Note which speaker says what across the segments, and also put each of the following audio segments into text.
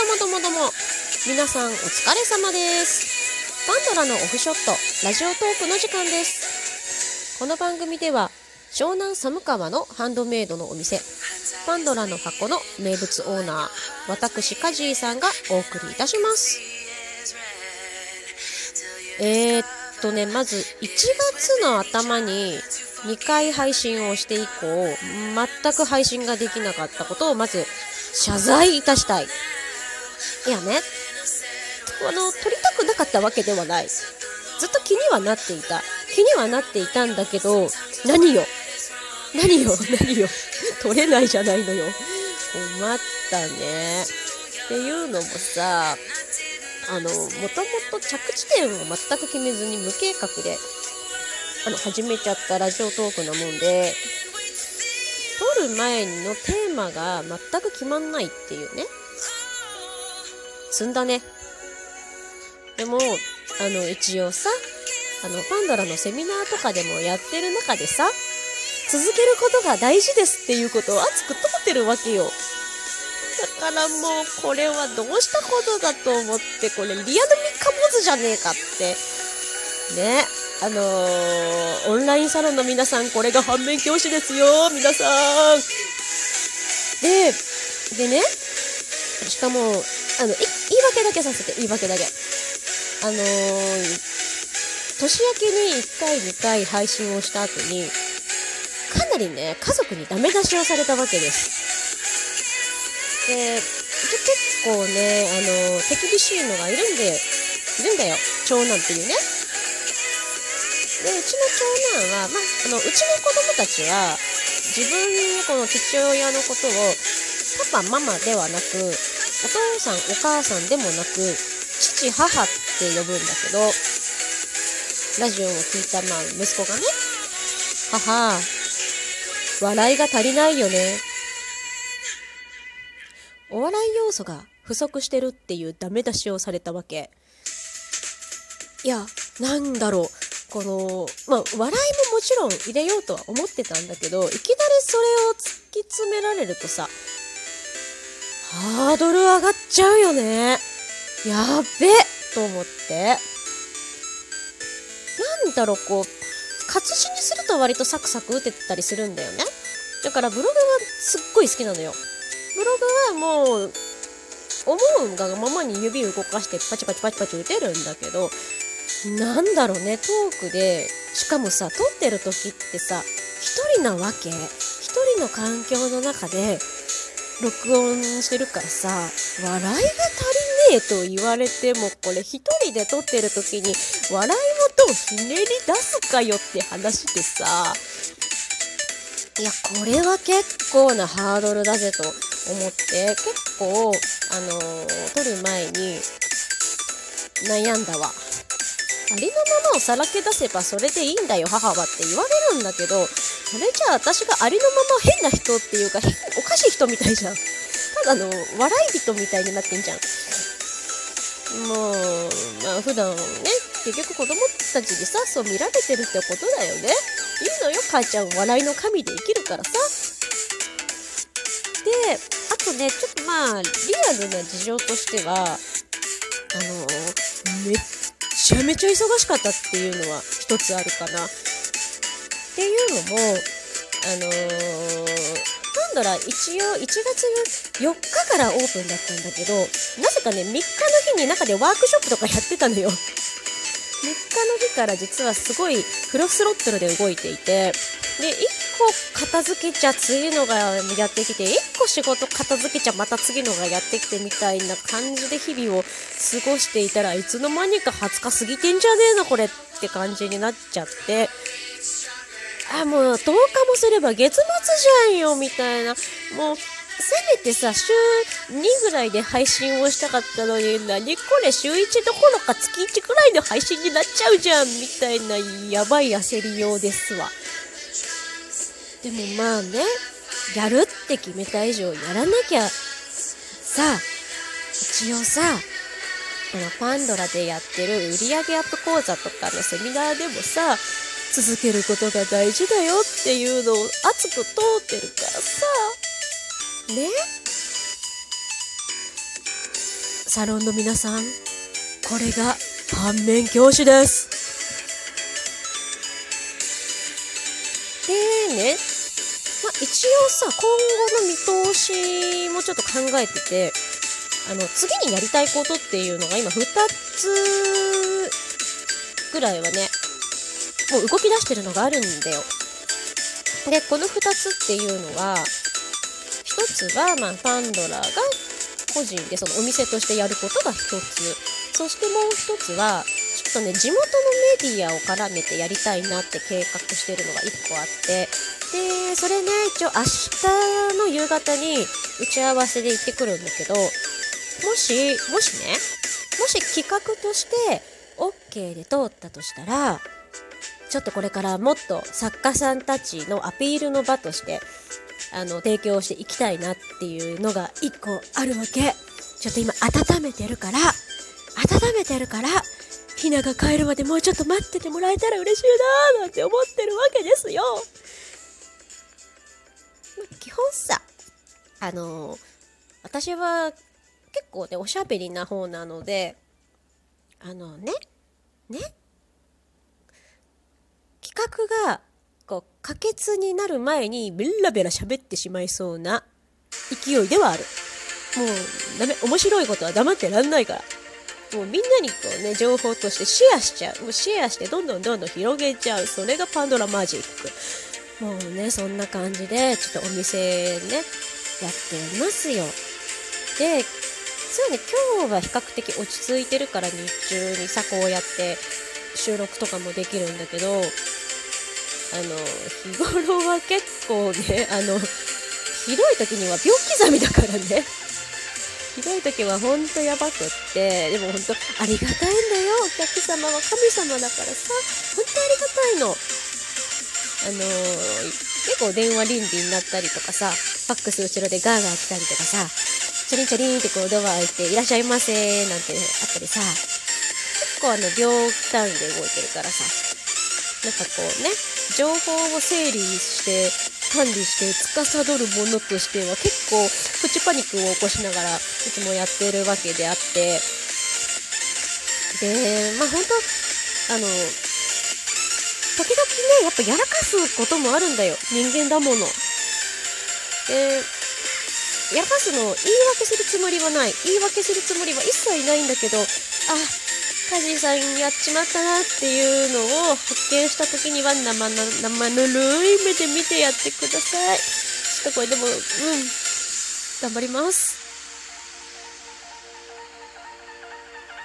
Speaker 1: どもどもども。皆さんお疲れ様です。パンドラのオフショットラジオトークの時間です。この番組では湘南寒川のハンドメイドのお店パンドラの箱の名物オーナー私カジーさんがお送りいたします。えー、っとねまず1月の頭に2回配信をして以降全く配信ができなかったことをまず謝罪いたしたい。いやね。あの撮りたくなかったわけではない。ずっと気にはなっていた。気にはなっていたんだけど何よ。何よ。何よ。撮れないじゃないのよ。困ったね。っていうのもさあのもともと着地点を全く決めずに無計画であの始めちゃったラジオトークなもんで撮る前のテーマが全く決まんないっていうね。積んだね。でもあの一応さあのパンドラのセミナーとかでもやってる中でさ続けることが大事ですっていうことを熱く問ってるわけよ。だからもうこれはどうしたことだと思ってこれリアルミカモズじゃねえかって。ねあのー、オンラインサロンの皆さんこれが反面教師ですよ皆さん。ででねしかもあの言い訳だけさせて言い訳だけ。あのー、年明けに1回2回配信をした後にかなりね家族にダメ出しをされたわけです。で結構ねあの手厳しいのがいるんでいるんだよ。長男っていうね。でうちの長男は、まあ、あのうちの子供たちは自分にこの父親のことをパパママではなくお父さんお母さんでもなく父母って呼ぶんだけどラジオを聞いた、まあ、息子がね母笑いが足りないよね。お笑い要素が不足してるっていうダメ出しをされたわけ。いやなんだろう。このまあ笑いももちろん入れようとは思ってたんだけどいきなりそれを突き詰められるとさハードル上がっちゃうよね。やっべと思って。なんだろう、こう、活字にすると割とサクサク打てたりするんだよね。だからブログはすっごい好きなのよ。ブログはもう、思うがままに指動かしてパチパチパチパチ打てるんだけど、なんだろうね、トークで、しかもさ、撮ってる時ってさ、一人なわけ？一人の環境の中で、録音してるからさ、笑いが足りねえと言われても、これ一人で撮ってる時に、笑い事をひねり出すかよって話でさ、いや、これは結構なハードルだぜと思って、結構、あのー、撮る前に悩んだわ。ありのままをさらけ出せばそれでいいんだよ、母はって言われるんだけど、それじゃあ私がありのまま変な人っていうかおかしい人みたいじゃん。ただの笑い人みたいになってんじゃん。もうまあ普段ね結局子供たちにさそう見られてるってことだよね。いいのよ母ちゃん笑いの神で生きるからさ。であとねちょっとまあリアルな事情としてはあのめっちゃめちゃ忙しかったっていうのは一つあるかな。っていうのも、あのー、パンドラ一応1月4日からオープンだったんだけど、なぜかね、3日の日に中でワークショップとかやってたのよ。3日の日から実はすごいフロスロットルで動いていて、で、1個片付けちゃ次のがやってきて、1個仕事片付けちゃまた次のがやってきてみたいな感じで日々を過ごしていたらいつの間にか20日過ぎてんじゃねえのこれって感じになっちゃって、あ、もう10日もすれば月末じゃんよ、みたいな。もう、せめてさ、週2ぐらいで配信をしたかったのに、何これ週1どころか月1くらいの配信になっちゃうじゃん、みたいなやばい焦りようですわ。でもまあね、やるって決めた以上やらなきゃ、さあ、一応さ、あの、パンドラでやってる売上アップ講座とかのセミナーでもさ、続けることが大事だよっていうのを熱く通ってるからさ。ね。サロンの皆さんこれが反面教師です。でね、まあ、一応さ今後の見通しもちょっと考えててあの次にやりたいことっていうのが今2つぐらいはねもう動き出してるのがあるんだよ。でこの2つっていうのは1つは、まあ、パンドラが個人でそのお店としてやることが1つ。そしてもう1つはちょっとね地元のメディアを絡めてやりたいなって計画してるのが1個あって。でそれね一応明日の夕方に打ち合わせで行ってくるんだけどもしもしねもし企画として OK で通ったとしたらちょっとこれからもっと作家さんたちのアピールの場としてあの提供していきたいなっていうのが1個あるわけ。ちょっと今温めてるから温めてるからひなが帰るまでもうちょっと待っててもらえたら嬉しいなーなんて思ってるわけですよ。基本さあの、私は結構ねおしゃべりな方なのであのねね企画がこう可決になる前にベラベラ喋ってしまいそうな勢いではある。もうダメ面白いことは黙ってらんないから。もうみんなにこうね情報としてシェアしちゃう。もうシェアしてどんどんどんどん広げちゃう。それがパンドラマジック。もうねそんな感じでちょっとお店ねやってますよ。でそうね今日は比較的落ち着いてるから日中にさこうやって収録とかもできるんだけどあの日頃は結構ね あのひどい時には秒刻みだからね。ひどい時はほんとやばくってでもほんとありがたいんだよ。お客様は神様だからさ。ほんとありがたいの。あの結構電話倫理になったりとかさファックス後ろでガーガー来たりとかさチャリンチャリンってこうドア開いていらっしゃいませなんてあったりさ。結構あの秒単位で動いてるからさ。なんかこうね情報を整理して管理して司るものとしては結構プチパニックを起こしながらいつもやってるわけであって。でまあ本当あの時々ねやっぱやらかすこともあるんだよ。人間だもの。でやらかすのを言い訳するつもりはない。言い訳するつもりは一切ないんだけどあカジさんやっちまったなっていうのを発見した時には生生ぬるい目で見てやってください。ちょっとこれでもうん頑張ります。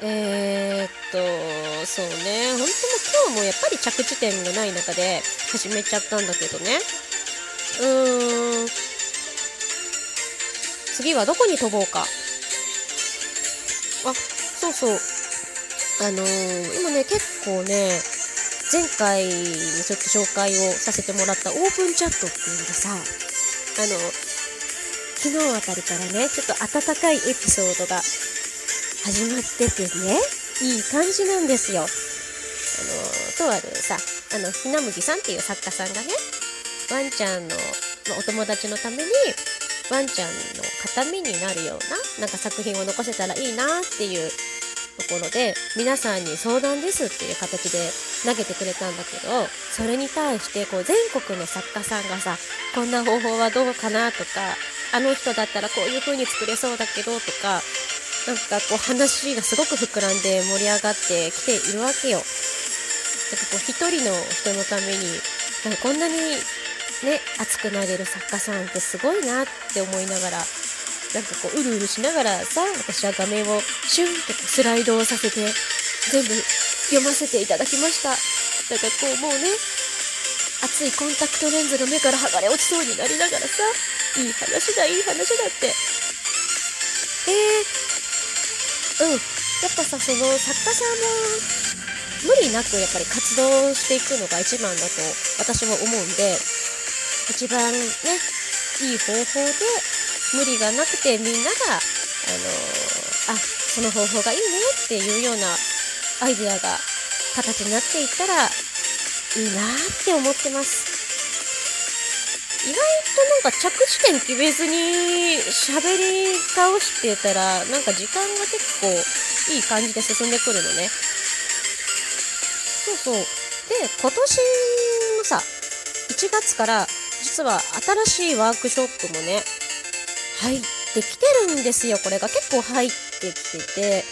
Speaker 1: えー、っとそうね。本当も今日もやっぱり着地点がない中で始めちゃったんだけどね。うーん。次はどこに飛ぼうか。あそうそう。あのー、今ね、結構ね、前回にちょっと紹介をさせてもらったオープンチャットっていうのがさ、あの、昨日あたりからね、ちょっと温かいエピソードが始まっててね、いい感じなんですよ。あの、とあるさ、あの、ひなむぎさんっていう作家さんがね、ワンちゃんの、まあ、お友達のために、ワンちゃんの形見になるような、なんか作品を残せたらいいなっていうところで皆さんに相談ですっていう形で投げてくれたんだけどそれに対してこう全国の作家さんがさこんな方法はどうかなとかあの人だったらこういう風に作れそうだけどとかなんかこう話がすごく膨らんで盛り上がってきているわけよ。なんかこう一人の人のためになんかこんなにね熱くなれる作家さんってすごいなって思いながらなんかこううるうるしながらさ私は画面をシュンってスライドをさせて全部読ませていただきました。だかこうもうね熱いコンタクトレンズが目から剥がれ落ちそうになりながらさいい話だいい話だって。えー、うん。やっぱさその作家さんも無理なくやっぱり活動していくのが一番だと私は思うんで一番ねいい方法で無理がなくてみんなが、あのー、あ、その方法がいいねっていうようなアイデアが形になっていったらいいなって思ってます。意外となんか着地点決めずに喋り倒してたらなんか時間が結構いい感じで進んでくるのねそうそうで今年のさ1月から実は新しいワークショップもね入ってきてるんですよ。これが結構入ってきてて。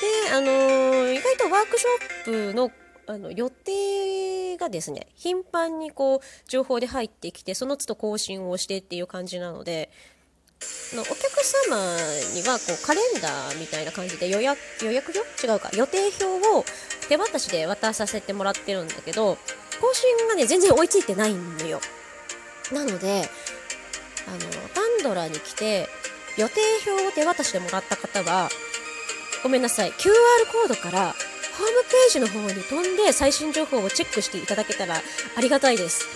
Speaker 1: であのー、意外とワークショップのあの予定がですね頻繁にこう情報で入ってきてその都度更新をしてっていう感じなのでのお客様にはこうカレンダーみたいな感じで予約予約表違うか。予定表を手渡しで渡させてもらってるんだけど更新がね全然追いついてないのよ。なのであのンドラに来て予定表を手渡しでもらった方はごめんなさい QR コードからホームページの方に飛んで最新情報をチェックしていただけたらありがたいです。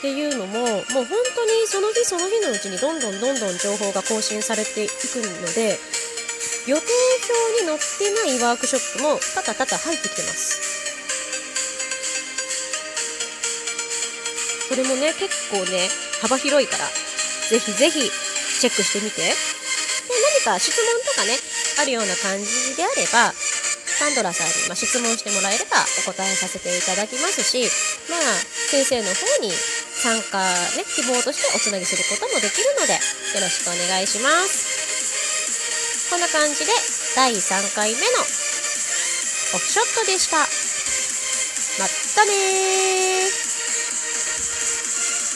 Speaker 1: っていうのも、もう本当にその日その日のうちにどんどんどんどん情報が更新されていくので、予定表に載ってないワークショップもただただ入ってきてます。それもね、結構ね、幅広いから、ぜひぜひチェックしてみて。で、何か質問とかね、あるような感じであれば、サンドラさんに、ま質問してもらえればお答えさせていただきますし、まあ、先生の方に参加、ね、希望としておつなぎすることもできるので、よろしくお願いします。こんな感じで、第3回目のオフショットでした。またね